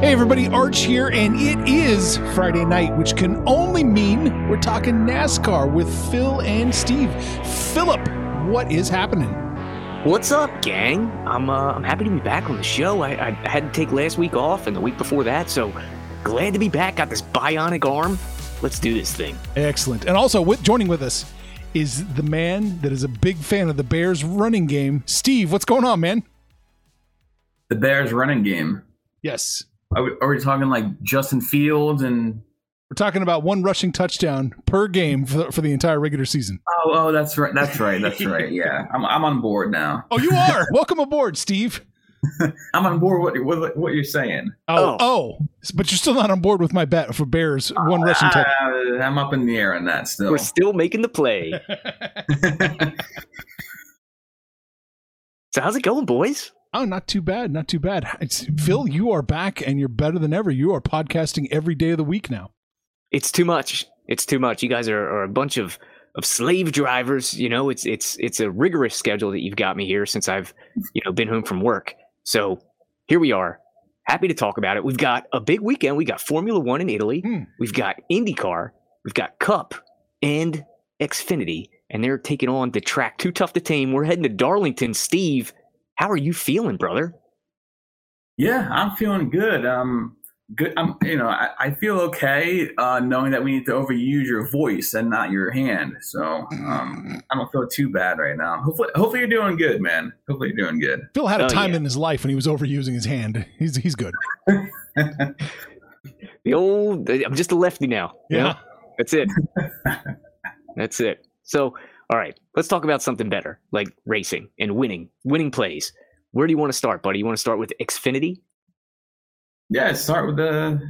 Hey everybody, Arch here, and it is Friday night, which can only mean we're talking NASCAR with Phil and Steve. Philip, what is happening? What's up, gang? I'm uh, I'm happy to be back on the show. I, I had to take last week off and the week before that, so glad to be back. Got this bionic arm. Let's do this thing. Excellent. And also, with, joining with us is the man that is a big fan of the Bears running game, Steve. What's going on, man? The Bears running game. Yes. Are we, are we talking like Justin Fields and? We're talking about one rushing touchdown per game for, for the entire regular season. Oh, oh, that's right. That's right. That's right. Yeah, I'm I'm on board now. Oh, you are. Welcome aboard, Steve. I'm on board. What what, what you're saying? Oh, oh, oh, but you're still not on board with my bet for Bears one rushing uh, touchdown. I'm up in the air on that still. We're still making the play. so how's it going, boys? Oh, not too bad. Not too bad. It's, Phil, you are back and you're better than ever. You are podcasting every day of the week now. It's too much. It's too much. You guys are, are a bunch of of slave drivers. You know, it's it's it's a rigorous schedule that you've got me here since I've you know been home from work. So here we are. Happy to talk about it. We've got a big weekend. We got Formula One in Italy. Hmm. We've got IndyCar. We've got Cup and Xfinity, and they're taking on the track too tough to tame. We're heading to Darlington. Steve, how are you feeling, brother? Yeah, I'm feeling good. Um, good. I'm, you know, I, I feel okay uh, knowing that we need to overuse your voice and not your hand. So um, I don't feel too bad right now. Hopefully, hopefully you're doing good, man. Hopefully you're doing good. Phil had a Oh, time yeah. in his life when he was overusing his hand. He's he's good. The old, I'm just a lefty now. you know? That's it. That's it. So, all right, let's talk about something better, like racing and winning, winning plays. Where do you want to start, buddy? You want to start with Xfinity? Yeah, start with the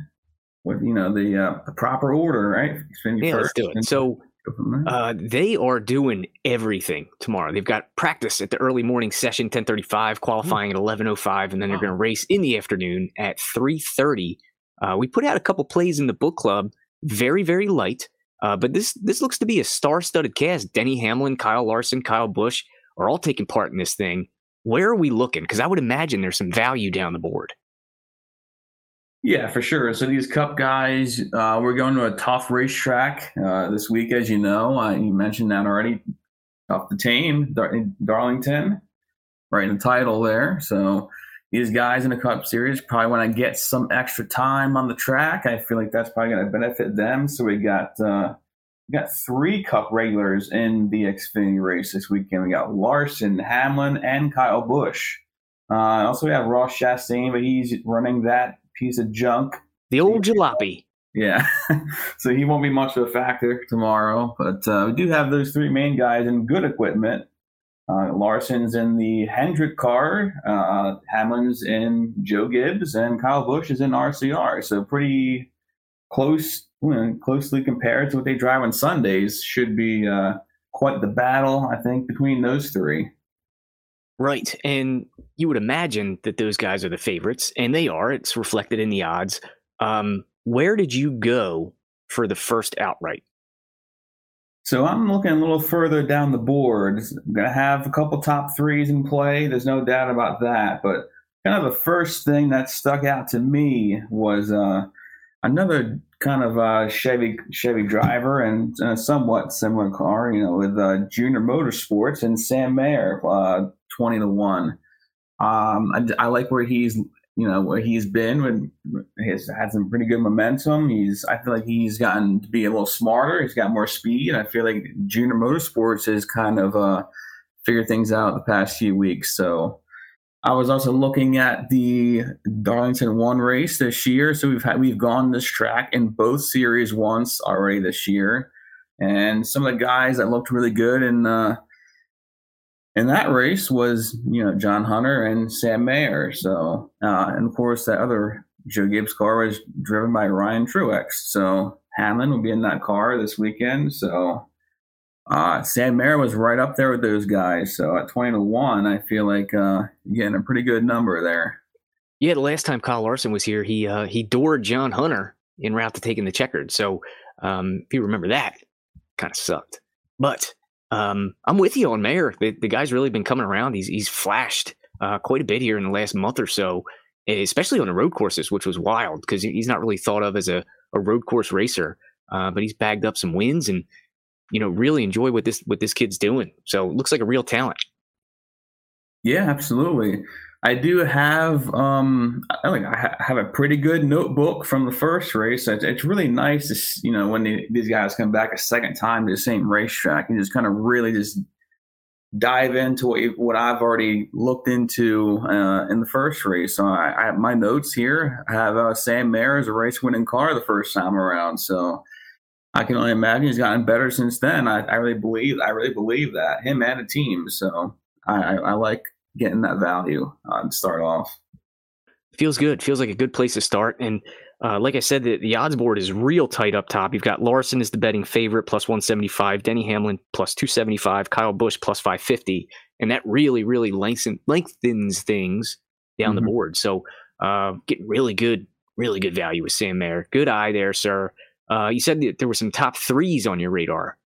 with you know the uh, the proper order, right? Xfinity Yeah, let's do it. So, go from there. uh, they are doing everything tomorrow. They've got practice at the early morning session, 10:35, qualifying at 11:05, and then they're Wow. going to race in the afternoon at 3:30. Uh, we put out a couple plays in the book club, very very light, uh, but this this looks to be a star-studded cast. Denny Hamlin, Kyle Larson, Kyle Busch are all taking part in this thing. Where are we looking? Because I would imagine there's some value down the board. Yeah, for sure. So these Cup guys, uh, we're going to a tough racetrack uh, this week, as you know. Uh, you mentioned that already. Off the tame, Dar- Darlington, right in the title there. So these guys in the Cup Series probably want to get some extra time on the track. I feel like that's probably going to benefit them. So we got uh, we got three Cup regulars in the Xfinity race this weekend. We got Larson, Hamlin, and Kyle Busch. Uh, also, we have Ross Chastain, but he's running that piece of junk. The old jalopy. Yeah. so he won't be much of a factor tomorrow. But uh, we do have those three main guys in good equipment. Uh, Larson's in the Hendrick car, uh, Hamlin's in Joe Gibbs, and Kyle Busch is in RCR. So pretty close, you know, closely compared to what they drive on Sundays. Should be uh, quite the battle, I think, between those three. Right. And you would imagine that those guys are the favorites, and they are. It's reflected in the odds. Um, where did you go for the first outright? So I'm looking a little further down the board. I'm going to have a couple top threes in play. There's no doubt about that. But kind of the first thing that stuck out to me was uh, another kind of uh, Chevy Chevy driver and a somewhat similar car, you know, with uh, Junior Motorsports and Sam Mayer, uh, twenty to one. Um, I, I like where he's, you know, where he's been. When he's had some pretty good momentum. He's, I feel like he's gotten to be a little smarter. He's got more speed. I feel like Junior Motorsports has kind of uh, figured things out the past few weeks. So I was also looking at the Darlington One race this year. So we've had we've gone this track in both series once already this year, and some of the guys that looked really good in uh, in that race was you know John Hunter and Sam Mayer. So uh, and of course that other Joe Gibbs car was driven by Ryan Truex. So Hamlin will be in that car this weekend. So uh, Sam Mayer was right up there with those guys. So at 20 to 1, I feel like uh, getting a pretty good number there. Yeah, the last time Kyle Larson was here, he uh, he doored John Hunter in route to taking the checkered. So um, if you remember that, kind of sucked. But um, I'm with you on Mayer. The, the guy's really been coming around. He's he's flashed uh, quite a bit here in the last month or so. especially on the road courses, which was wild because he's not really thought of as a, a road course racer. Uh, but he's bagged up some wins and you know really enjoy what this what this kid's doing. So looks like a real talent. Yeah, absolutely. I do have um I like I have a pretty good notebook from the first race. It's, really nice to you know when the, these guys come back a second time to the same racetrack and just kind of really just dive into what, you, what I've already looked into uh, in the first race. So I, I have my notes here. I have uh, Sam Mayer as a race winning car the first time around. So I can only imagine he's gotten better since then. I, I really believe I really believe that him and the team. So I, I, I like getting that value uh, to start off. Feels good. Feels like a good place to start. And uh, like I said, the, the odds board is real tight up top. You've got Larson is the betting favorite, plus 175, Denny Hamlin plus 275, Kyle Busch plus 550. And that really, really lengthen, lengthens things down mm-hmm. the board. So uh, getting really good, really good value with Sam Mayer. Good eye there, sir. Uh, you said that there were some top threes on your radar.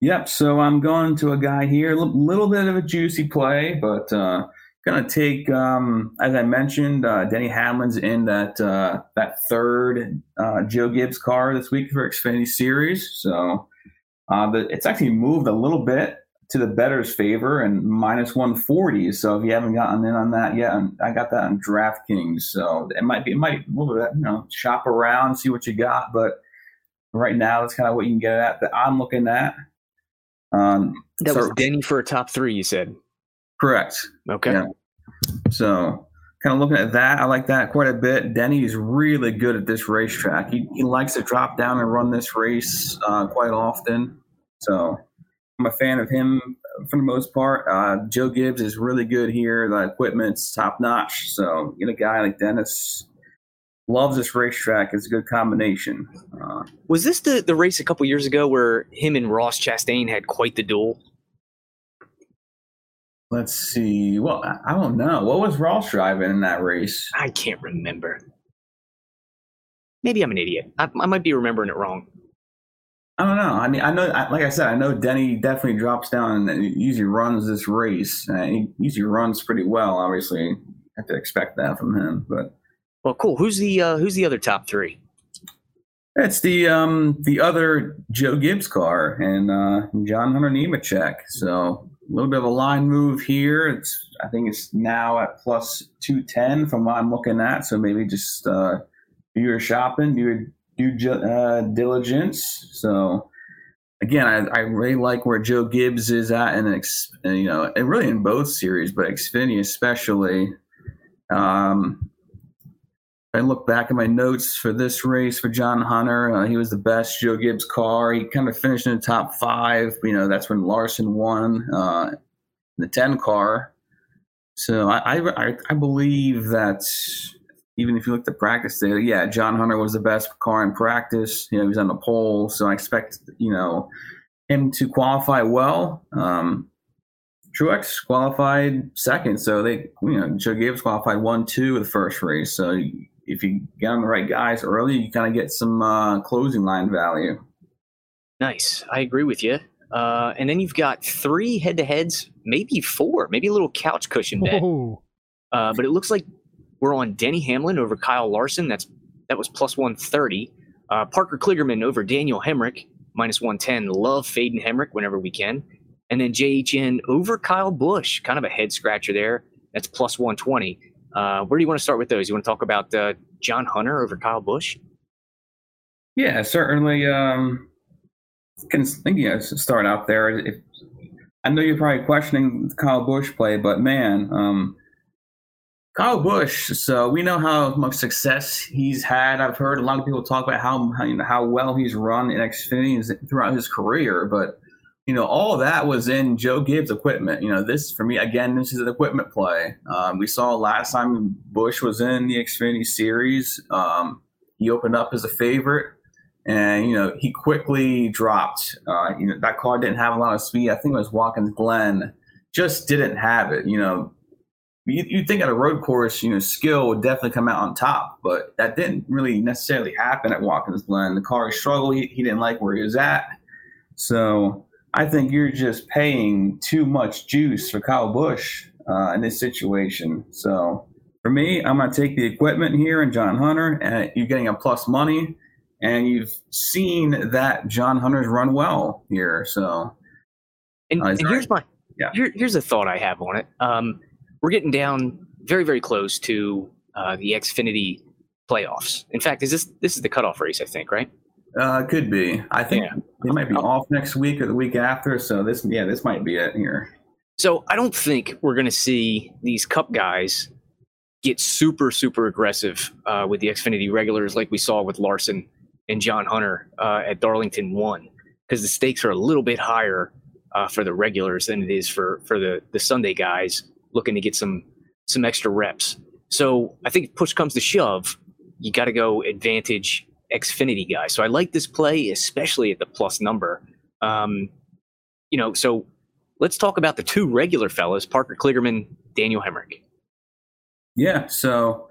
Yep. So I'm going to a guy here, a little bit of a juicy play, but uh, going to take, um, as I mentioned, uh, Denny Hamlin's in that uh, that third uh, Joe Gibbs car this week for Xfinity Series. So uh, the, it's actually moved a little bit to the better's favor and minus 140. So if you haven't gotten in on that yet, I got that on DraftKings. So it might be, it might be a little bit, you know, shop around, see what you got. But right now, that's kind of what you can get at that I'm looking at. Um, that so, was Denny for a top three, you said. Correct. Okay. Yeah. So kind of looking at that, I like that quite a bit. Denny is really good at this racetrack. He, he likes to drop down and run this race uh, quite often. So I'm a fan of him for the most part. Uh, Joe Gibbs is really good here. The equipment's top notch. So get a guy like Dennis loves this racetrack. It's a good combination. Uh, was this the, the race a couple years ago where him and Ross Chastain had quite the duel? Let's see. Well, I don't know. What was Ross driving in that race? I can't remember. Maybe I'm an idiot. I, I might be remembering it wrong. I don't know. I mean, I know, like I said, I know Denny definitely drops down and usually runs this race. Uh, he usually runs pretty well. Obviously, I have to expect that from him. But well, cool. Who's the uh, who's the other top three? It's the um the other Joe Gibbs car and uh, John Hunter Nemechek. So a little bit of a line move here. It's I think it's now at plus two ten from what I'm looking at. So maybe just uh, do your shopping, do your due uh, diligence. So again, I, I, really like where Joe Gibbs is at, and you know, and really in both series, but Xfinity especially. Um, I look back at my notes for this race for John Hunter. Uh, he was the best Joe Gibbs car. He kind of finished in the top five. You know, that's when Larson won uh, the ten car. So I, I, I believe that even if you look at the practice data, yeah, John Hunter was the best car in practice. You know, he was on the pole, so I expect you know him to qualify well. Um, Truex qualified second, so they you know Joe Gibbs qualified one two the first race. So if you get on the right guys early, you kind of get some uh, closing line value. Nice, I agree with you. Uh, and then you've got three head to heads, maybe four, maybe a little couch cushion bet. Uh, but it looks like we're on Denny Hamlin over Kyle Larson. That's that was plus one thirty. Uh, Parker Kligerman over Daniel Hemric minus one ten. Love fading Hemric whenever we can. And then JHN over Kyle Busch, kind of a head scratcher there. That's plus one twenty. Uh, where do you want to start with those? You want to talk about uh, John Hunter over Kyle Busch? Yeah, certainly. Um, can think you know, start out there. If, I know you're probably questioning Kyle Busch play, but man, um, Kyle Busch. So we know how much success he's had. I've heard a lot of people talk about how how, you know, how well he's run in Xfinity throughout his career, but you know all that was in Joe Gibbs' equipment. You know this for me again. This is an equipment play. Um, we saw last time Busch was in the Xfinity Series. Um, he opened up as a favorite, and you know he quickly dropped. Uh, you know that car didn't have a lot of speed. I think it was Watkins Glen just didn't have it. You know you, you think at a road course, you know, skill would definitely come out on top, but that didn't really necessarily happen at Watkins Glen. The car struggled. He, he didn't like where he was at. So I think you're just paying too much juice for Kyle Busch uh, in this situation. So for me, I'm going to take the equipment here and John Hunter, and you're getting a plus money, and you've seen that John Hunter's run well here. So, and, uh, and here's my yeah. Here, here's a thought I have on it. Um, we're getting down very very close to uh, the Xfinity playoffs. In fact, is this this is the cutoff race? I think right. Uh, could be. I think yeah. they might be off next week or the week after. So this, yeah, this might be it here. So I don't think we're going to see these Cup guys get super super aggressive uh, with the Xfinity regulars like we saw with Larson and John Hunter uh, at Darlington one because the stakes are a little bit higher uh, for the regulars than it is for for the the Sunday guys looking to get some some extra reps. So I think push comes to shove, you got to go advantage Xfinity guys. So I like this play, especially at the plus number. Um, you know, so let's talk about the two regular fellas, Parker Kligerman, Daniel Hemric. Yeah. So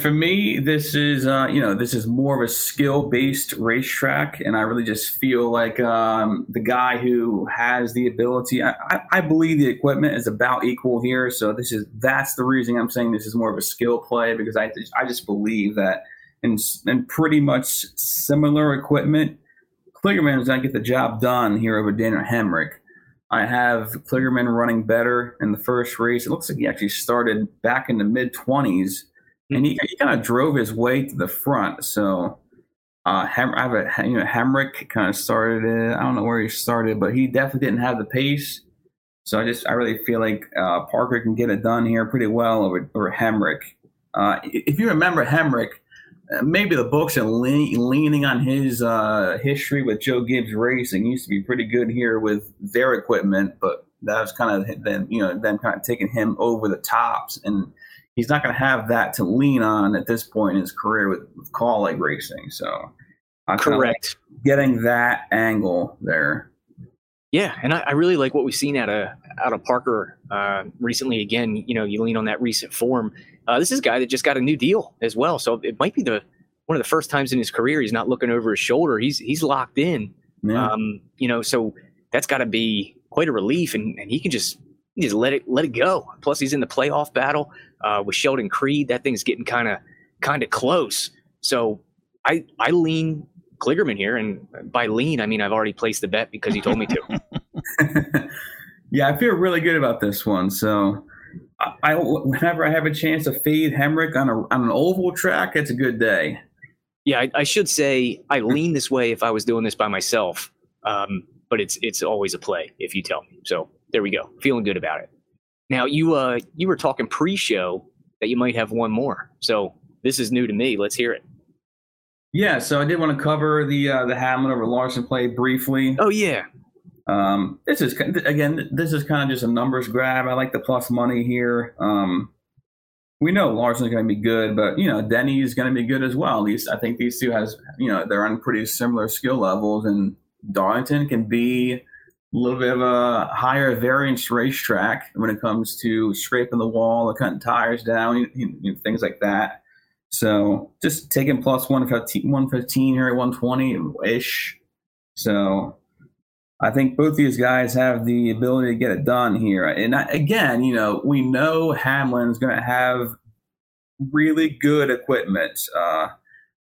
for me, this is uh, you know this is more of a skill based racetrack, and I really just feel like um, the guy who has the ability. I, I, I, believe the equipment is about equal here, so this is that's the reason I'm saying this is more of a skill play because I I just believe that in in pretty much similar equipment, Kligerman is going to get the job done here over Daniel Hemric. I have Kligerman running better in the first race. It looks like he actually started back in the mid 20s and he, he kind of drove his way to the front. So uh, Hem, I have a you know Hemric kind of started it. I don't know where he started, but he definitely didn't have the pace. So I just I really feel like uh, Parker can get it done here pretty well over, over Hemric. Uh, if you remember Hemric, uh, maybe the books are leaning on his uh, history with Joe Gibbs Racing. He used to be pretty good here with their equipment, but that was kind of them, you know them kind of taking him over the tops and he's not going to have that to lean on at this point in his career with, with Kaulig racing. So, I'm correct like getting that angle there. Yeah, and I, I, really like what we've seen out of out of Parker uh, recently. Again, you know, you lean on that recent form. Uh, this is a guy that just got a new deal as well, so it might be the one of the first times in his career he's not looking over his shoulder. He's he's locked in. Yeah. Um, you know, so that's got to be quite a relief, and, and he can just just let it let it go. Plus, he's in the playoff battle uh, with Sheldon Creed. That thing's getting kind of kind of close. So I I lean Kligerman here, and by lean I mean I've already placed the bet because he told me to. yeah, I feel really good about this one. So. I, whenever I have a chance to feed Hemric on a on an oval track, it's a good day. Yeah, I, I should say I lean this way if I was doing this by myself, um, but it's it's always a play if you tell me. So there we go. Feeling good about it. Now you uh you were talking pre-show that you might have one more. So this is new to me. Let's hear it. Yeah, so I did want to cover the uh, the Hamlin over Larson play briefly. Oh yeah. Um, this is again, this is kind of just a numbers grab. I like the plus money here. Um, we know Larson's going to be good, but you know Denny's going to be good as well. At least I think these two has you know they're on pretty similar skill levels, and Darlington can be a little bit of a higher variance racetrack when it comes to scraping the wall, or cutting tires down, you know, things like that. So just taking plus 115, 115 here at 120 ish. So I think both these guys have the ability to get it done here. And again, you know, we know Hamlin's going to have really good equipment. Uh,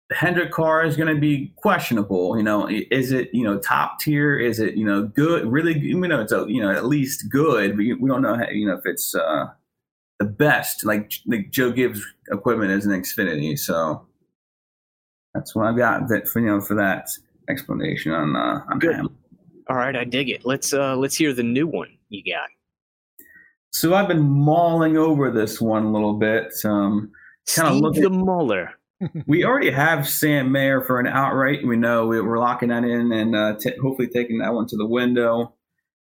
the Hendrick car is going to be questionable. You know, is it you know top tier? Is it you know good? Really, we know it's a, you know at least good. We we don't know how, you know if it's uh, the best. Like like Joe Gibbs equipment is an Xfinity, so that's what I've got that for you know for that explanation on uh, on good. Ham. All right, I dig it. Let's uh let's hear the new one you got. So I've been mulling over this one a little bit. Um, kind of looking the Muller we already have Sam Mayer for an outright. We know we, are locking that in and uh, t- hopefully taking that one to the window.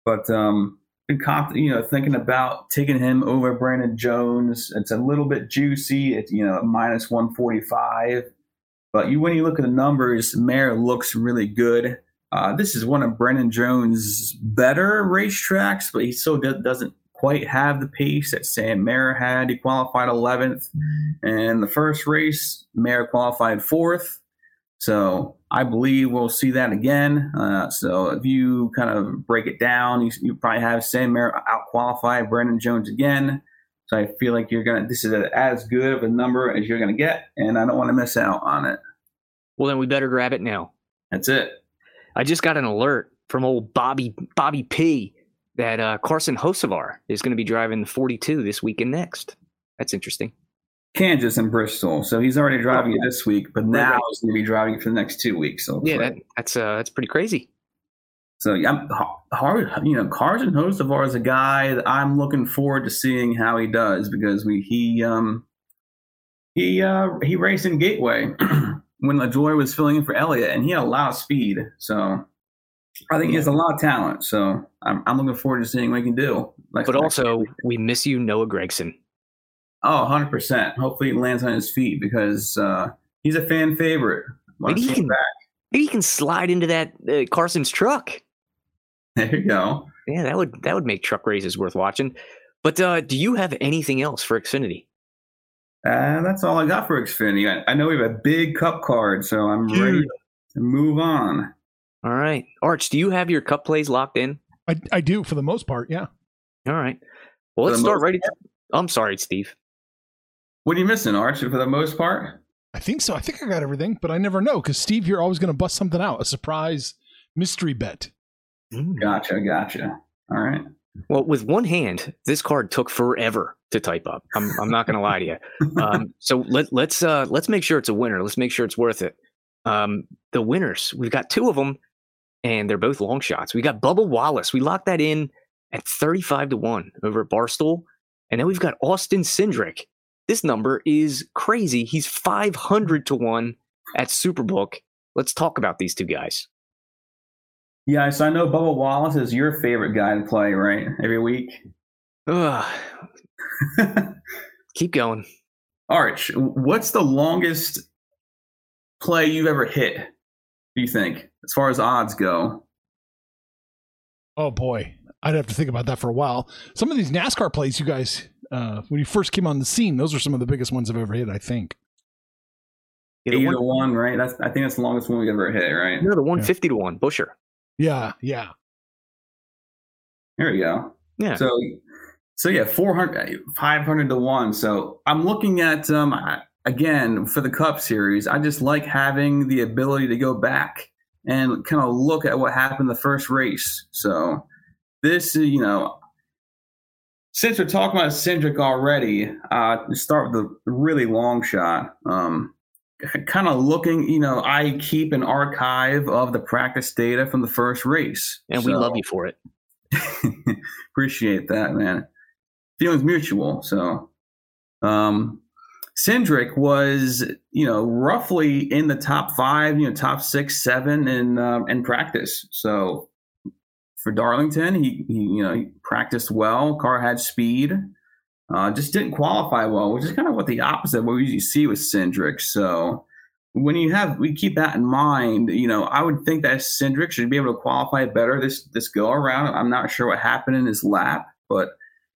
But um, been comp- you know thinking about taking him over Brandon Jones. It's a little bit juicy. It's you know minus one forty five. But you when you look at the numbers, Mayer looks really good. Uh, this is one of Brandon Jones' better racetracks, but he still doesn't quite have the pace that Sam Mayer had. He qualified 11th. And the first race, Mayer qualified fourth. So I believe we'll see that again. Uh, so if you kind of break it down, you, you probably have Sam Mayer out qualify Brandon Jones again. So I feel like you're gonna. This is a, as good of a number as you're gonna get, and I don't want to miss out on it. Well, then we better grab it now. That's it. I just got an alert from old Bobby Bobby P that uh, Carson Hocevar is going to be driving the 42 this week and next. That's interesting. Kansas and Bristol. So he's already driving it this week, but now right. he's going to be driving it for the next two weeks. So Yeah, that, that's uh, that's pretty crazy. So yeah, hard. You know, Carson Hocevar is a guy that I'm looking forward to seeing how he does because we he um he uh he raced in Gateway when LaJoie was filling in for Elliott, and he had a lot of speed. So I think he has a lot of talent. So I'm I'm looking forward to seeing what he can do. Like, But also, we miss you, Noah Gragson. oh, 100 percent. Hopefully, he lands on his feet because uh he's a fan favorite. Maybe he can- back. Maybe you can slide into that uh, Carson's truck. There you go. Yeah, that would that would make truck races worth watching. But uh, do you have anything else for Xfinity? Uh, that's all I got for Xfinity. I, I know we have a big cup card, so I'm ready to move on. All right, Arch, do you have your cup plays locked in? I, I do for the most part. Yeah. All right. Well, let's start most right. At, I'm sorry, Steve. What are you missing, Arch? For the most part, I think so. I think I got everything, but I never know because Steve you're always going to bust something out a surprise mystery bet. gotcha, gotcha. All right. Well, with one hand, this card took forever to type up. I'm I'm not going to lie to you. Um, so let let's uh let's make sure it's a winner. Let's make sure it's worth it. Um, the winners, we've got two of them, and they're both long shots. We got Bubba Wallace. We locked that in at 35 to one over at Barstool, and then we've got Austin Cindric. This number is crazy. He's 500 to one at Superbook. Let's talk about these two guys. Yeah, so I know Bubba Wallace is your favorite guy to play, right? Every week. Ugh, keep going. Arch, what's the longest play you've ever hit? Do you think, as far as odds go? Oh boy, I'd have to think about that for a while. Some of these NASCAR plays, you guys, uh, when you first came on the scene, those are some of the biggest ones I've ever hit. I think. Yeah, the Eight one- to one, right? That's I think that's the longest one we ever hit, right? no, the 150 to one, Busher. Yeah, yeah. There we go. Yeah. So, so yeah, 400, 500 to one. So I'm looking at um again for the Cup Series. I just like having the ability to go back and kind of look at what happened the first race. So this, uh, you know, since we're talking about Cindric already, uh, start with the really long shot. Um, kind of looking, you know, I keep an archive of the practice data from the first race, and we love you for it. Appreciate that, man. Feelings mutual. So, um, Cindric was, you know, roughly in the top five, you know, top six, seven in um, in practice. So, for Darlington, he, he you know he practiced well. Car had speed. Uh, just didn't qualify well, which is kind of what the opposite of what we usually see with Cindric. So when you have we keep that in mind, you know, I would think that Cindric should be able to qualify better this this go around. I'm not sure what happened in his lap, but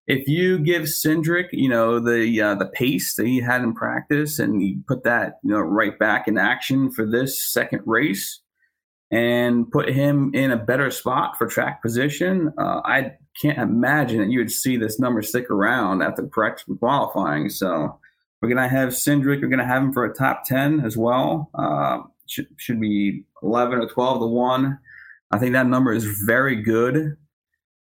if you give Cindric, you know, the uh, the pace that he had in practice, and you put that, you know, right back in action for this second race, and put him in a better spot for track position, uh, I can't imagine that you would see this number stick around after and qualifying. So we're gonna have Cindric. We're gonna have him for a top ten as well. Uh, should should be eleven or twelve to one. I think that number is very good.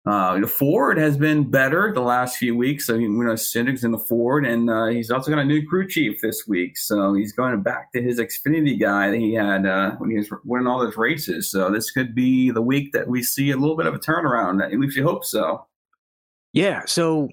Uh, the Ford has been better the last few weeks. So you know, Cindric's in the Ford, and uh, he's also got a new crew chief this week. So he's going back to his Xfinity guy that he had uh, when he was winning all those races. So this could be the week that we see a little bit of a turnaround. At least you hope so. Yeah. So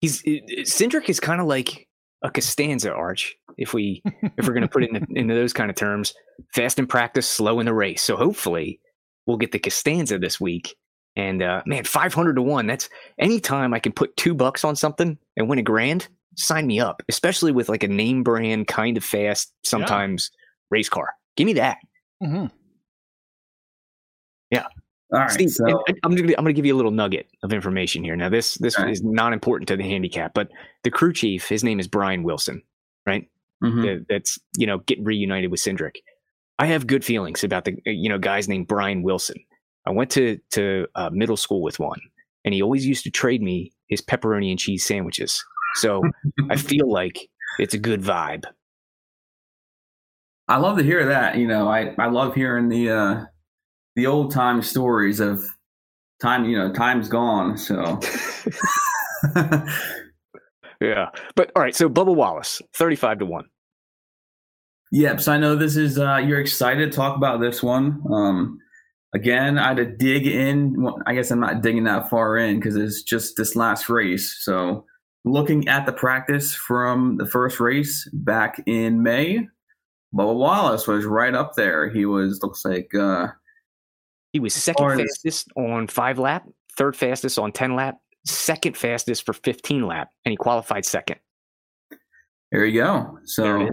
he's Cindric is kind of like a Costanza arch, if we if we're going to put it in, into those kind of terms. Fast in practice, slow in the race. So hopefully we'll get the Costanza this week. And uh, man, five hundred to one. That's anytime I can put two bucks on something and win a grand. Sign me up, especially with like a name brand, kind of fast, sometimes race car. Give me that. hmm Yeah. All right. Steve, so, I'm gonna I'm gonna give you a little nugget of information here. Now, this this is not important to the handicap, but the crew chief, his name is Brian Wilson, right? mhm. That- That's you know getting reunited with Cindric. I have good feelings about the you know guys named Brian Wilson. I went to to uh, middle school with one, and he always used to trade me his pepperoni and cheese sandwiches. So I feel like it's a good vibe. I love to hear that. You know, I, I love hearing the uh, the old time stories of time. You know, time's gone. So yeah, but all right. So Bubba Wallace, thirty-five to one. Yep. So I know this is uh, you're excited to talk about this one. Um, again, I had to dig in. Well, I guess I'm not digging that far in because it's just this last race. So looking at the practice from the first race back in May, Bubba Wallace was right up there. He was looks like uh, he was second fastest on five lap, third fastest on ten lap, second fastest for fifteen lap, and he qualified second. There you go. So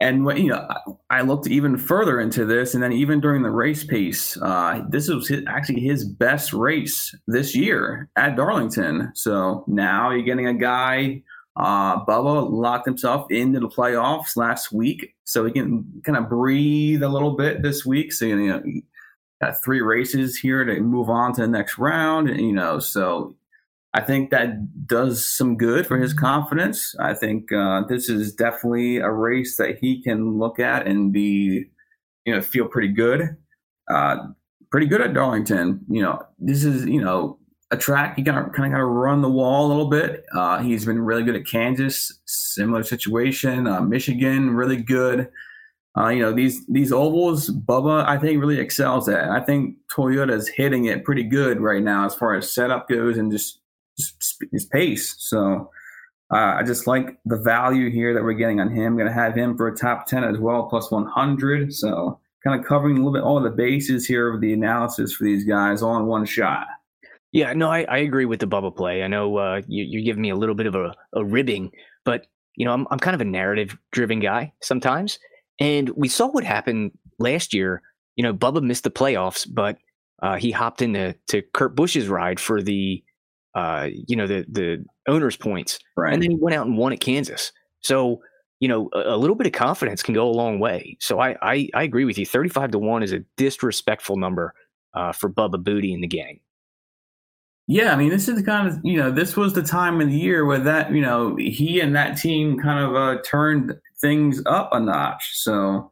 and you know, I looked even further into this, and then even during the race pace, uh, this was his, actually his best race this year at Darlington. So now you're getting a guy. Uh, Bubba locked himself into the playoffs last week, so he can kind of breathe a little bit this week. So you know, got three races here to move on to the next round. And, you know, so I think that does some good for his confidence. I think uh, this is definitely a race that he can look at and be, you know, feel pretty good. Uh, pretty good at Darlington. You know, this is, you know, a track you got kind of got to run the wall a little bit. Uh, he's been really good at Kansas, similar situation. Uh, Michigan, really good. Uh, you know these these ovals, Bubba, I think really excels at. I think Toyota's hitting it pretty good right now as far as setup goes and just his pace. So uh, I just like the value here that we're getting on him. Going to have him for a top 10 as well, plus 100. So kind of covering a little bit all the bases here of the analysis for these guys all in one shot. Yeah, no, I, I agree with the Bubba play. I know uh, you, are giving me a little bit of a, a ribbing, but you know I'm I'm kind of a narrative driven guy sometimes, and we saw what happened last year. You know, Bubba missed the playoffs, but uh, he hopped into to Kurt Busch's ride for the uh, you know, the the owner's points, right. and then he went out and won at Kansas. So you know, a, a, little bit of confidence can go a long way. So I I, I agree with you. Thirty five to one is a disrespectful number uh, for Bubba Booty and the gang. Yeah, I mean, this is the kind of you know, this was the time of the year where that you know he and that team kind of uh, turned things up a notch. So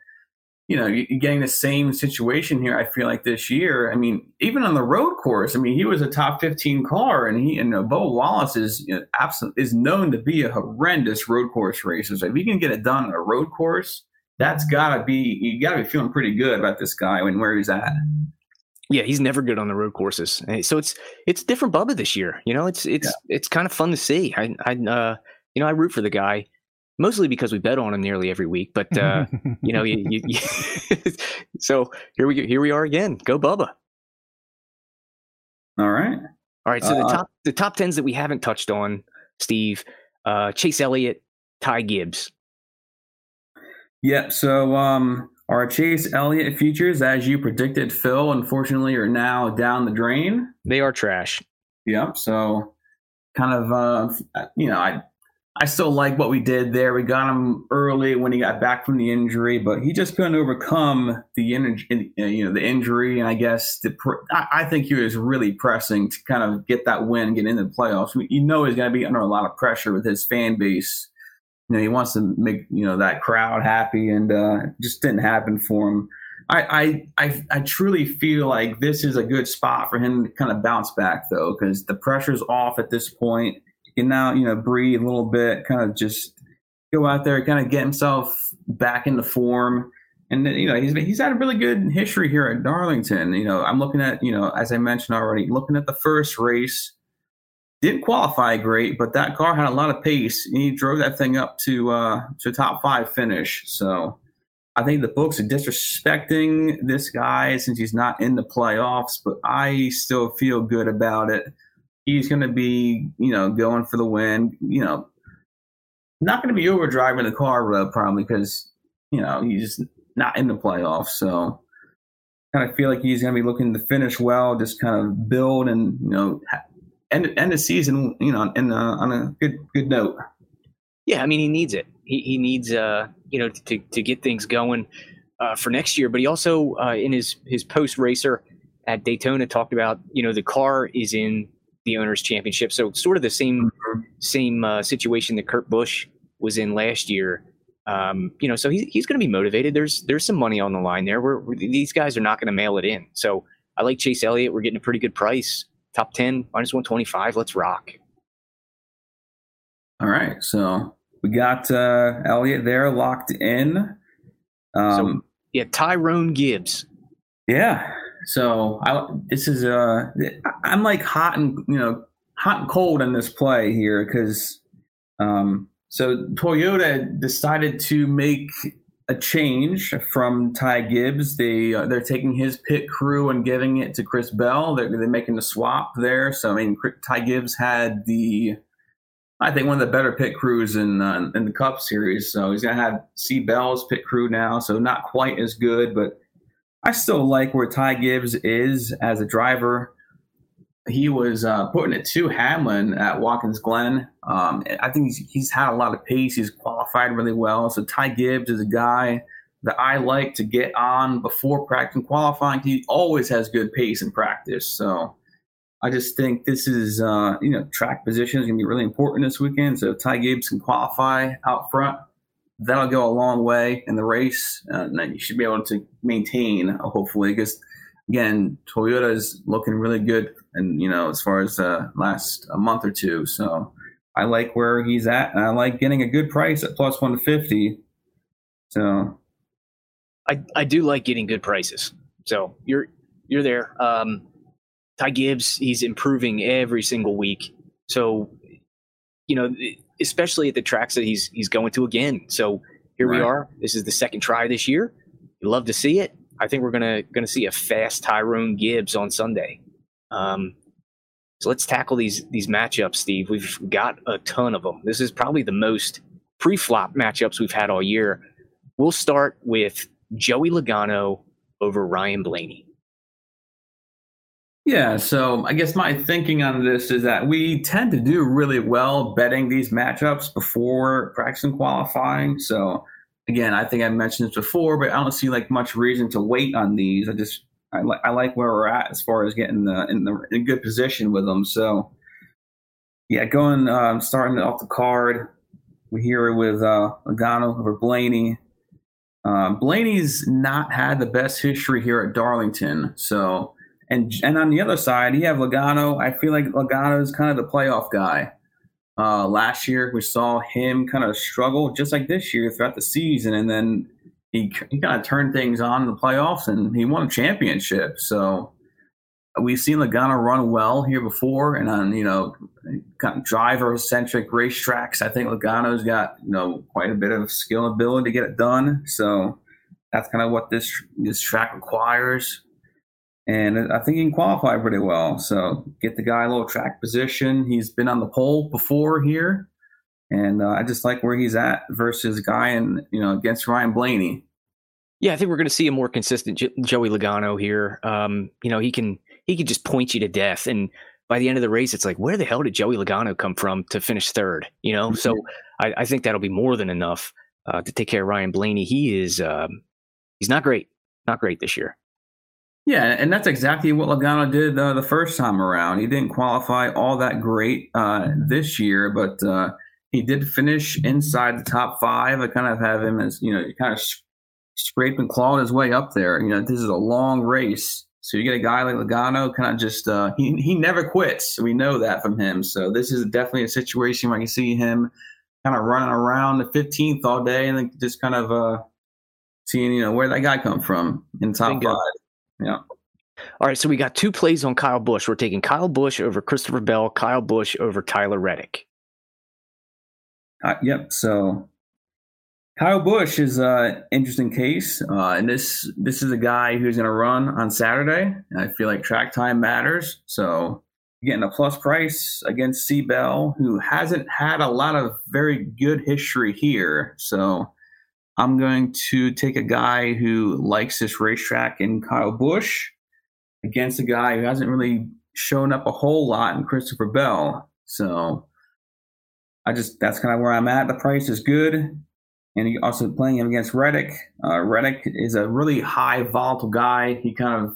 you know, you're getting the same situation here. I feel like this year. I mean, even on the road course, I mean, he was a top 15 car, and he and uh, Bo Wallace is you know, absolute is known to be a horrendous road course racer. So if he can get it done on a road course, that's gotta be you gotta be feeling pretty good about this guy and where he's at. Yeah, he's never good on the road courses. So it's it's different Bubba this year. You know, it's it's yeah. it's kind of fun to see. I I uh you know I root for the guy mostly because we bet on him nearly every week. But uh, you know, you, you, you so here we here we are again. Go Bubba. All right. All right. So uh, the top the top tens that we haven't touched on, Steve, uh, Chase Elliott, Ty Gibbs. Yep. So um, our Chase Elliott features, as you predicted, Phil, unfortunately, are now down the drain. They are trash. Yep. So kind of uh, you know, I I still like what we did there. We got him early when he got back from the injury, but he just couldn't overcome the in, you know the injury. And I guess the, I think he was really pressing to kind of get that win, get into the playoffs. You know he's going to be under a lot of pressure with his fan base. You know he wants to make you know that crowd happy, and uh, just didn't happen for him. I, I, I I truly feel like this is a good spot for him to kind of bounce back though, because the pressure's off at this point can now, you know, breathe a little bit, kind of just go out there, kind of get himself back into form. And you know, he's he's had a really good history here at Darlington. You know, I'm looking at, you know, as I mentioned already, looking at the first race, didn't qualify great, but that car had a lot of pace. And he drove that thing up to uh to top five finish. So I think the books are disrespecting this guy since he's not in the playoffs, but I still feel good about it he's going to be, you know, going for the win. You know, not going to be overdriving the car uh, probably because you know he's not in the playoffs. So kind of feel like he's going to be looking to finish well, just kind of build and you know end end the season, you know, in, uh, on a good good note. Yeah, I mean he needs it. He he needs uh you know to to get things going uh, for next year. But he also uh, in his his post racer at Daytona talked about you know the car is in the owners championship. So sort of the same Mhm. same uh, situation that Kurt Busch was in last year. Um, you know, so he's he's going to be motivated. There's there's some money on the line there. We're, we're- these guys are not going to mail it in. So I like Chase Elliott. We're getting a pretty good price. Top ten minus one twenty five. Let's rock. All right, so we got uh, Elliott there locked in. Um, Yeah, Tyrone Gibbs. yeah, so I, this is uh, I'm like hot and you know hot and cold in this play here because um, so Toyota decided to make a change from Ty Gibbs. They uh, they're taking his pit crew and giving it to Chris Bell. They're, they're making the swap there. So I mean, Ty Gibbs had the I think one of the better pit crews in uh, in the Cup Series. So he's gonna have C Bell's pit crew now. So not quite as good, but I still like where Ty Gibbs is as a driver. He was uh, putting it to Hamlin at Watkins Glen. Um, I think he's, he's had a lot of pace. He's qualified really well. So Ty Gibbs is a guy that I like to get on before practice and qualifying. He always has good pace in practice. So I just think this is, uh, you know, track position is going to be really important this weekend. So if Ty Gibbs can qualify out front, that'll go a long way in the race. Uh, and you should be able to maintain, uh, hopefully, because again, Toyota is looking really good, and you know, as far as uh, last a month or two. So I like where he's at, and I like getting a good price at plus one fifty. So I, I do like getting good prices. So you're you're there. Um, Ty Gibbs, he's improving every single week. So, you know, especially at the tracks that he's he's going to again. So here we are. This is the second try this year. You love to see it. I think we're gonna gonna see a fast Tyrone Gibbs on Sunday. Um, so let's tackle these these matchups, Steve. We've got a ton of them. This is probably the most pre-flop matchups we've had all year. We'll start with Joey Logano over Ryan Blaney. Yeah, so I guess my thinking on this is that we tend to do really well betting these matchups before practice and qualifying. So again, I think I mentioned this before, but I don't see like much reason to wait on these. I just I, li- I like where we're at as far as getting the in the in good position with them. So yeah, going um, starting off the card, we hear it with uh, Logano over Blaney. Uh, Blaney's not had the best history here at Darlington, so and and on the other side, you have Logano. I feel like Logano is kind of the playoff guy. Uh, last year, we saw him kind of struggle, just like this year throughout the season, and then he he kind of turned things on in the playoffs, and he won a championship. So we've seen Logano run well here before, and on you know kind of driver centric racetracks, I think Logano's got you know quite a bit of skill and ability to get it done. So that's kind of what this this track requires and I think he can qualify pretty well. So get the guy a little track position. He's been on the pole before here, and uh, I just like where he's at versus guy and you know against Ryan Blaney. Yeah, I think we're going to see a more consistent Jo- Joey Logano here. Um, you know, he can he can just point you to death, and by the end of the race, it's like, where the hell did Joey Logano come from to finish third? You know, so I, I think that'll be more than enough uh, to take care of Ryan Blaney. He is um, he's not great, not great this year. Yeah, and that's exactly what Logano did uh, the first time around. He didn't qualify all that great uh, this year, but uh, he did finish inside the top five. I kind of have him as you know, kind of scrape and clawed his way up there. You know, this is a long race, so you get a guy like Logano, kind of just uh, he he never quits. We know that from him. So this is definitely a situation where I can see him kind of running around the 15th all day, and then just kind of uh, seeing you know where that guy come from in top five. Yeah. All right, so we got two plays on Kyle Busch. We're taking Kyle Busch over Christopher Bell, Kyle Busch over Tyler Reddick. Uh, yep. So Kyle Busch is an interesting case, uh, and this this is a guy who's going to run on Saturday. And I feel like track time matters, so getting a plus price against C Bell, who hasn't had a lot of very good history here. So I'm going to take a guy who likes this racetrack in Kyle Busch against a guy who hasn't really shown up a whole lot in Christopher Bell. So I just that's kind of where I'm at. The price is good, and he also playing him against Reddick. Uh, Reddick is a really high volatile guy. He kind of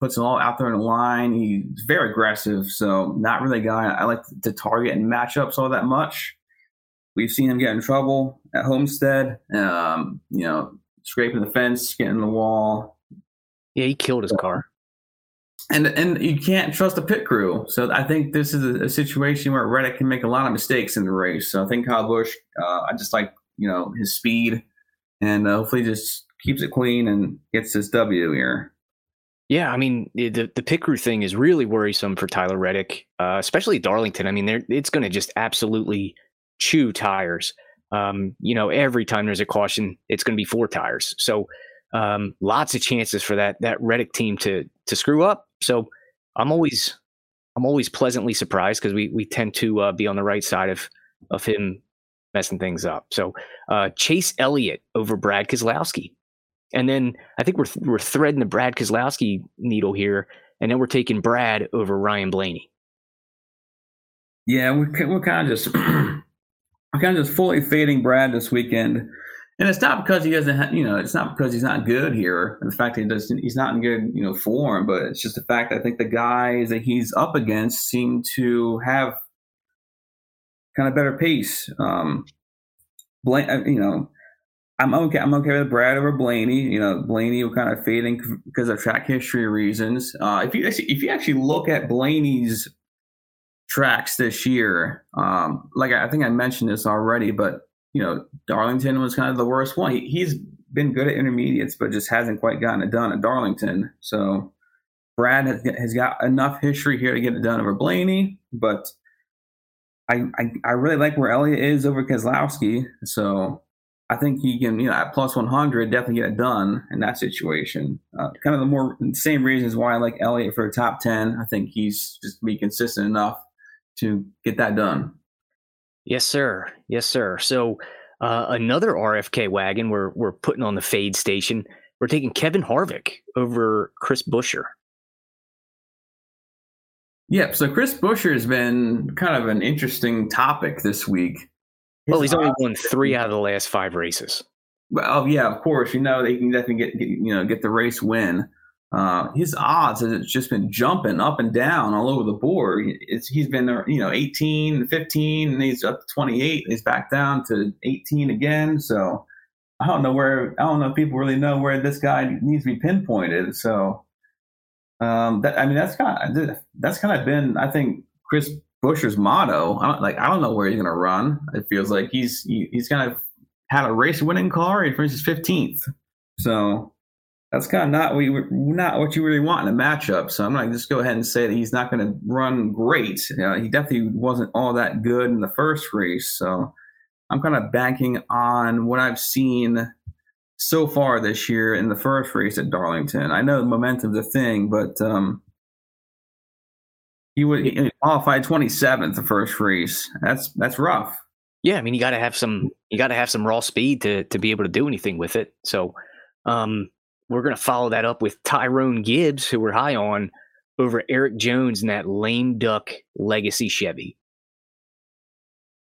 puts them all out there in the line. He's very aggressive, so not really a guy I like to target and matchups all that much. We've seen him get in trouble at Homestead. Um, you know, scraping the fence, getting the wall. Yeah, he killed his car. And and you can't trust the pit crew. So I think this is a, a situation where Reddick can make a lot of mistakes in the race. So I think Kyle Busch, uh, I just like you know his speed, and uh, hopefully just keeps it clean and gets this W here. Yeah, I mean the the pit crew thing is really worrisome for Tyler Reddick, uh, especially Darlington. I mean, it's going to just absolutely chew tires. Um, you know, every time there's a caution, it's going to be four tires. So um, lots of chances for that that Reddick team to to screw up. So I'm always I'm always pleasantly surprised because we we tend to uh, be on the right side of of him messing things up. So uh, Chase Elliott over Brad Keselowski, and then I think we're we're threading the Brad Keselowski needle here, and then we're taking Brad over Ryan Blaney. Yeah, we're we're kind of just we're kind of just fully fading Brad this weekend. And it's not because he doesn't, have, you know, it's not because he's not good here. And the fact that he doesn't, he's not in good, you know, form. But it's just the fact I think the guys that he's up against seem to have kind of better pace. Um, Blaine, uh, you know, I'm okay. I'm okay with Brad over Blaney. You know, Blaney will kind of fading because of track history reasons. Uh, if you if you actually look at Blaney's tracks this year, um, like I think I mentioned this already, but you know, Darlington was kind of the worst one. He, he's been good at intermediates, but just hasn't quite gotten it done at Darlington. So Brad has, has got enough history here to get it done over Blaney, but I, I, I really like where Elliott is over Keselowski. So I think he can, you know, at plus 100, definitely get it done in that situation. Uh, kind of the more same reasons why I like Elliott for a top 10. I think he's just be consistent enough to get that done. Yes, sir. Yes, sir. So uh, another RFK wagon we're we're putting on the fade station. We're taking Kevin Harvick over Chris Buescher. Yep. So Chris Buescher has been kind of an interesting topic this week. His well, he's only won three out of the last five races. Well, yeah, of course. You know they can definitely get, get you know get the race win. Uh, his odds has just been jumping up and down all over the board. It's, he's been, you know, 18, 15, and he's up to 28. He's back down to 18 again. So I don't know where, I don't know if people really know where this guy needs to be pinpointed. So, um, that, I mean, that's kind of, that's kind of been, I think, Chris Buescher's motto. I like, I don't know where he's going to run. It feels like he's, he, he's kind of had a race winning car. He finishes 15th. So, that's kind of not you, not what you really want in a matchup. So I'm going to just go ahead and say that he's not going to run great. You know, he definitely wasn't all that good in the first race. So I'm kind of banking on what I've seen so far this year in the first race at Darlington. I know momentum's a thing, but um, he would he qualified 27th the first race. That's that's rough. Yeah, I mean you got to have some you got to have some raw speed to to be able to do anything with it. So um we're going to follow that up with Tyrone Gibbs, who we're high on, over Erik Jones in that lame duck legacy Chevy.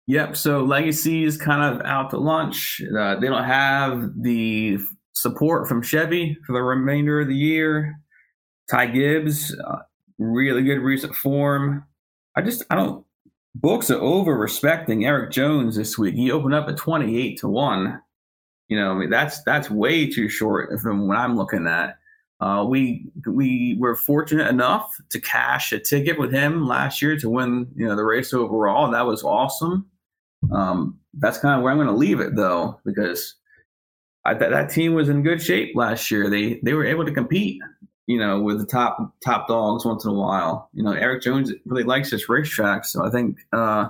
Yep. So legacy is kind of out to lunch. Uh, they don't have the support from Chevy for the remainder of the year. Ty Gibbs, uh, really good recent form. I just I don't. Books are over respecting Erik Jones this week. He opened up at twenty eight to one. You know, I mean, that's that's way too short from what I'm looking at. Uh, we we were fortunate enough to cash a ticket with him last year to win, you know, the race overall. That was awesome. Um, that's kind of where I'm going to leave it though, because I thought that team was in good shape last year. They they were able to compete, you know, with the top top dogs once in a while. You know, Erik Jones really likes this racetrack, so I think, uh,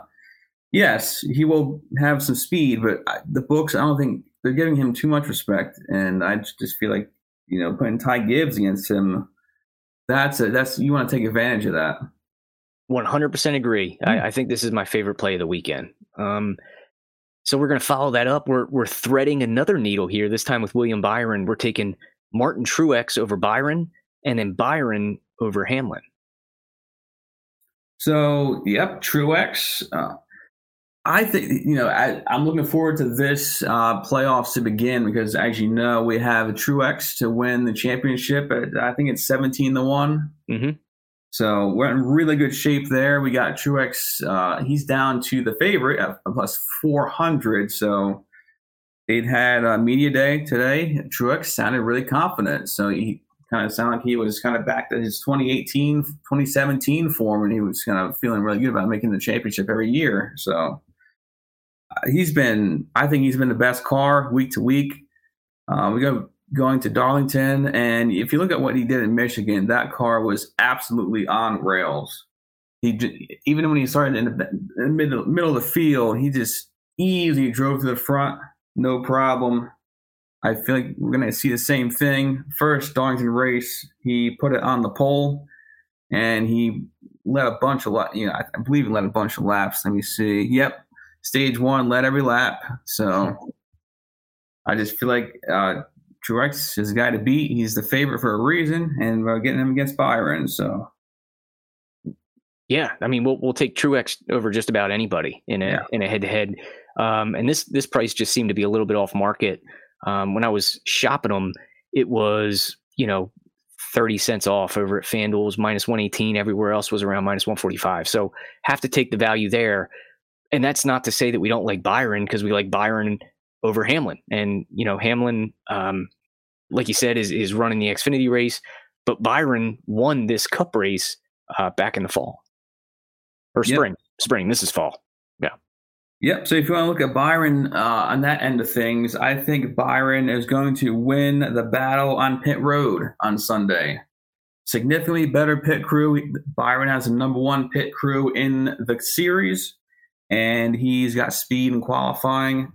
yes, he will have some speed, but the books, I don't think they're giving him too much respect, and I just feel like you know putting Ty Gibbs against him. That's a, that's you want to take advantage of that. One hundred percent agree. Mm-hmm. I, hmm. I, think this is my favorite play of the weekend. Um, so we're going to follow that up. We're we're threading another needle here. This time with William Byron. We're taking Martin Truex over Byron, and then Byron over Hamlin. So, yep, Truex. Uh, I think you know I, am looking forward to this uh, playoffs to begin because, as you know, we have a Truex to win the championship. At, I think it's 17 to one. Mm-hmm. So we're in really good shape there. We got Truex. Uh, he's down to the favorite at plus 400. So they'd had a media day today. Truex sounded really confident. So he kind of sounded like he was kind of back to his 2018, 2017 form, and he was kind of feeling really good about making the championship every year. So he's been, I think he's been the best car week to week. Uh, we go going to Darlington, and if you look at what he did in Michigan, that car was absolutely on rails. He even when he started in the, in the middle, middle of the field, he just easily drove to the front, no problem. I feel like we're going to see the same thing. First Darlington race, he put it on the pole, and he led a bunch of, you know, I believe he led a bunch of laps. Let me see. Yep, stage one led every lap. So I just feel like uh, Truex is a guy to beat. He's the favorite for a reason, and we're getting him against Byron. So yeah, I mean we'll we'll take Truex over just about anybody in a yeah. in a head to head. And this this price just seemed to be a little bit off market. Um, when I was shopping them, it was you know 30 cents off over at FanDuel's minus 118. Everywhere else was around minus 145. So have to take the value there and that's not to say that we don't like Byron because we like Byron over Hamlin. And you know, Hamlin, um, like you said, is is running the Xfinity race, but Byron won this Cup race uh, back in the fall or spring. Yep. Spring. This is fall. Yeah. Yep. So if you want to look at Byron uh, on that end of things, I think Byron is going to win the battle on pit road on Sunday. Significantly better pit crew. Byron has a number one pit crew in the series and he's got speed in qualifying.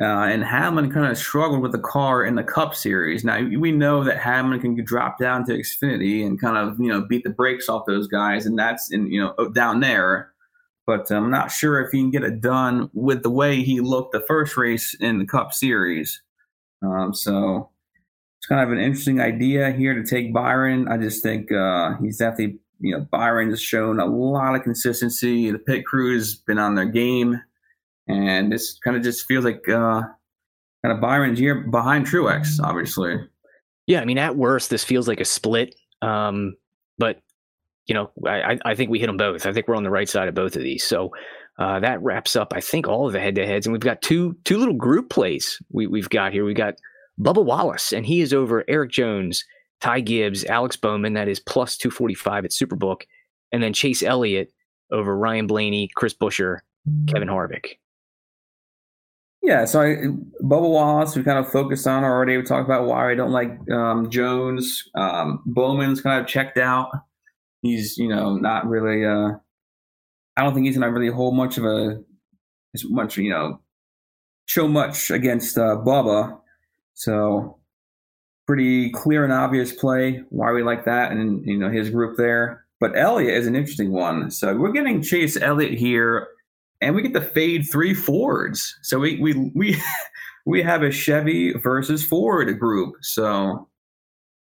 Uh, and Hamlin kind of struggled with the car in the Cup Series. Now we know that Hamlin can drop down to Xfinity and kind of you know beat the brakes off those guys, and that's in you know down there. But I'm not sure if he can get it done with the way he looked the first race in the Cup Series. Um, so it's kind of an interesting idea here to take Byron. I just think uh, he's definitely you know, Byron has shown a lot of consistency. The pit crew has been on their game, and this kind of just feels like uh, kind of Byron's year behind Truex, obviously. Yeah, I mean, at worst, this feels like a split. Um, but you know, I, I think we hit them both. I think we're on the right side of both of these. So uh, that wraps up, I think, all of the head-to-heads, and we've got two two little group plays we, we've got here. We've got Bubba Wallace, and he is over Erik Jones Ty Gibbs, Alex Bowman, that is plus 245 at Superbook, and then Chase Elliott over Ryan Blaney, Chris Buescher, Kevin Harvick. Yeah, so I, Bubba Wallace, we kind of focused on already. We talked about why I don't like um, Jones. Um, Bowman's kind of checked out. He's, you know, not really. Uh, I don't think he's going to really hold much of a, as much, you know, show much against uh, Bubba. So pretty clear and obvious play why we like that and you know his group there. But Elliott is an interesting one. So we're getting Chase Elliott here, and we get to fade three Fords. So we we we we have a Chevy versus Ford group. So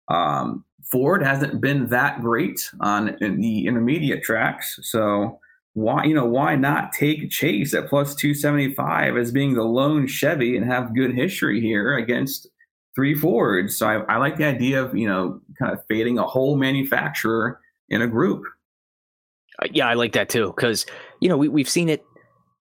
um, Ford hasn't been that great on in the intermediate tracks. So why you know why not take Chase at plus 275 as being the lone Chevy and have good history here against three Fords. So I, I like the idea of, you know, kind of fading a whole manufacturer in a group. Uh, yeah, I like that too. Cause, you know, we, we've seen it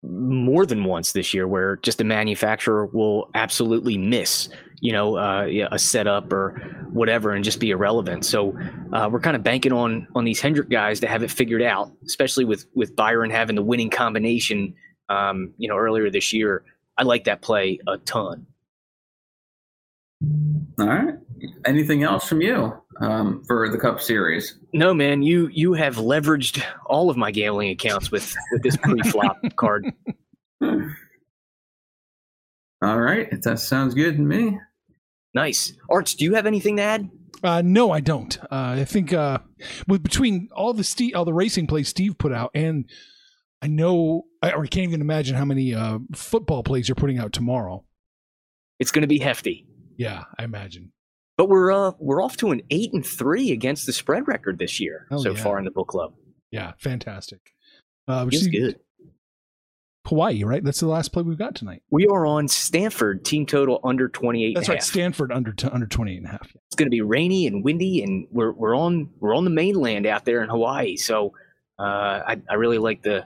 more than once this year where just a manufacturer will absolutely miss you know uh, a setup or whatever and just be irrelevant so uh, we're kind of banking on on these hendrick guys to have it figured out especially with with byron having the winning combination um, you know earlier this year i like that play a ton all right. Anything else from you um, for the Cup Series? No, man. You you have leveraged all of my gambling accounts with with this pre-flop card. All right, that sounds good to me. Nice, Arch. Do you have anything to add? Uh, no, I don't. Uh, I think uh, with between all the Steve, all the racing plays Steve put out, and I know, I, or I can't even imagine how many uh, football plays you're putting out tomorrow. It's going to be hefty. Yeah, I imagine. But we're uh we're off to an eight and three against the spread record this year oh, so yeah. far in the book club. Yeah, fantastic. Uh, Feels good. Hawaii, right? That's the last play we've got tonight. We are on Stanford team total under 28. That's and right. Stanford under t- under 28 and a half. Yeah. It's going to be rainy and windy, and we're we're on we're on the mainland out there in Hawaii. So uh, I I really like the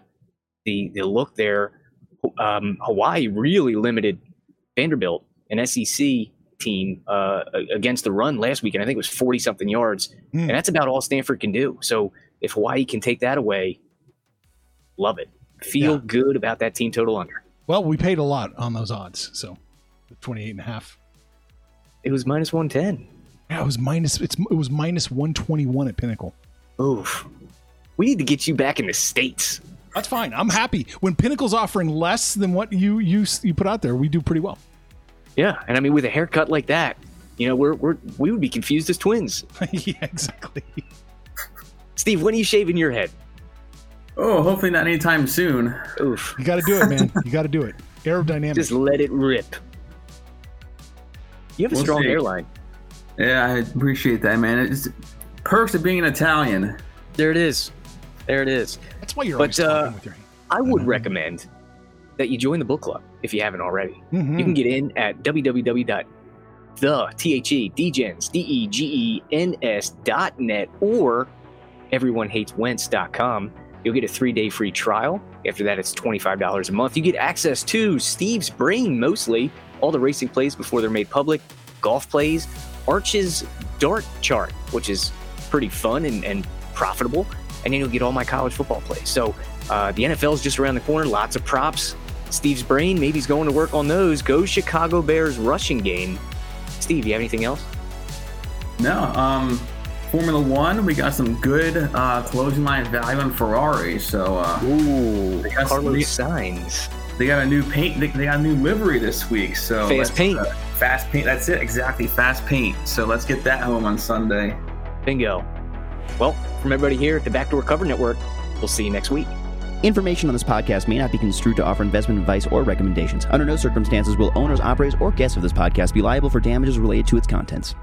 the the look there. Um, Hawaii really limited Vanderbilt, and SEC team, uh, against the run last week, and I think it was 40 something yards, Hmm. and that's about all Stanford can do. So if Hawaii can take that away, love it. Feel Yeah. good about that team total under. Well, we paid a lot on those odds, so 28 and a half. It was minus 110. Yeah, it was minus. It's it was minus 121 at Pinnacle. Oof. We need to get you back in the states. That's fine. I'm happy when Pinnacle's offering less than what you you you put out there. We do pretty well. Yeah, and I mean with a haircut like that, you know, we're we're we would be confused as twins. yeah, exactly. Steve, when are you shaving your head? Oh, hopefully not anytime soon. Oof. You got to do it, man. You got to do it. Aerodynamic. Just let it rip. You have a We'll strong see. hairline. Yeah, I appreciate that, man. It's perks of being an Italian. There it is. There it is. That's why you're But, always talking uh, with your hand. I would Mhm. recommend that you join the book club if you haven't already. Mhm. You can get in at www.the T-H-E, D-Gens, D-E-G-E-N-S dot net or everyonehateswentz.com. You'll get a three-day free trial. After that, it's $25 a month. You get access to Steve's Brain, mostly, all the racing plays before they're made public, golf plays, Arch's dart chart, which is pretty fun and, and profitable. And then you'll get all my college football plays. So uh, the NFL is just around the corner, lots of props. Steve's brain, maybe he's going to work on those. Go Chicago Bears rushing game. Steve, you have anything else? No, um, Formula One, we got some good uh, closing line value on Ferrari. So uh, Ooh, Carlos Sainz. they got a new paint. They, they got a new livery this week. So Fast paint. uh, fast paint. That's it. Exactly. Fast paint. So let's get that home on Sunday. Bingo. Well, from everybody here at the Backdoor Cover Network, we'll see you next week. Information on this podcast may not be construed to offer investment advice or recommendations. Under no circumstances will owners, operators, or guests of this podcast be liable for damages related to its contents.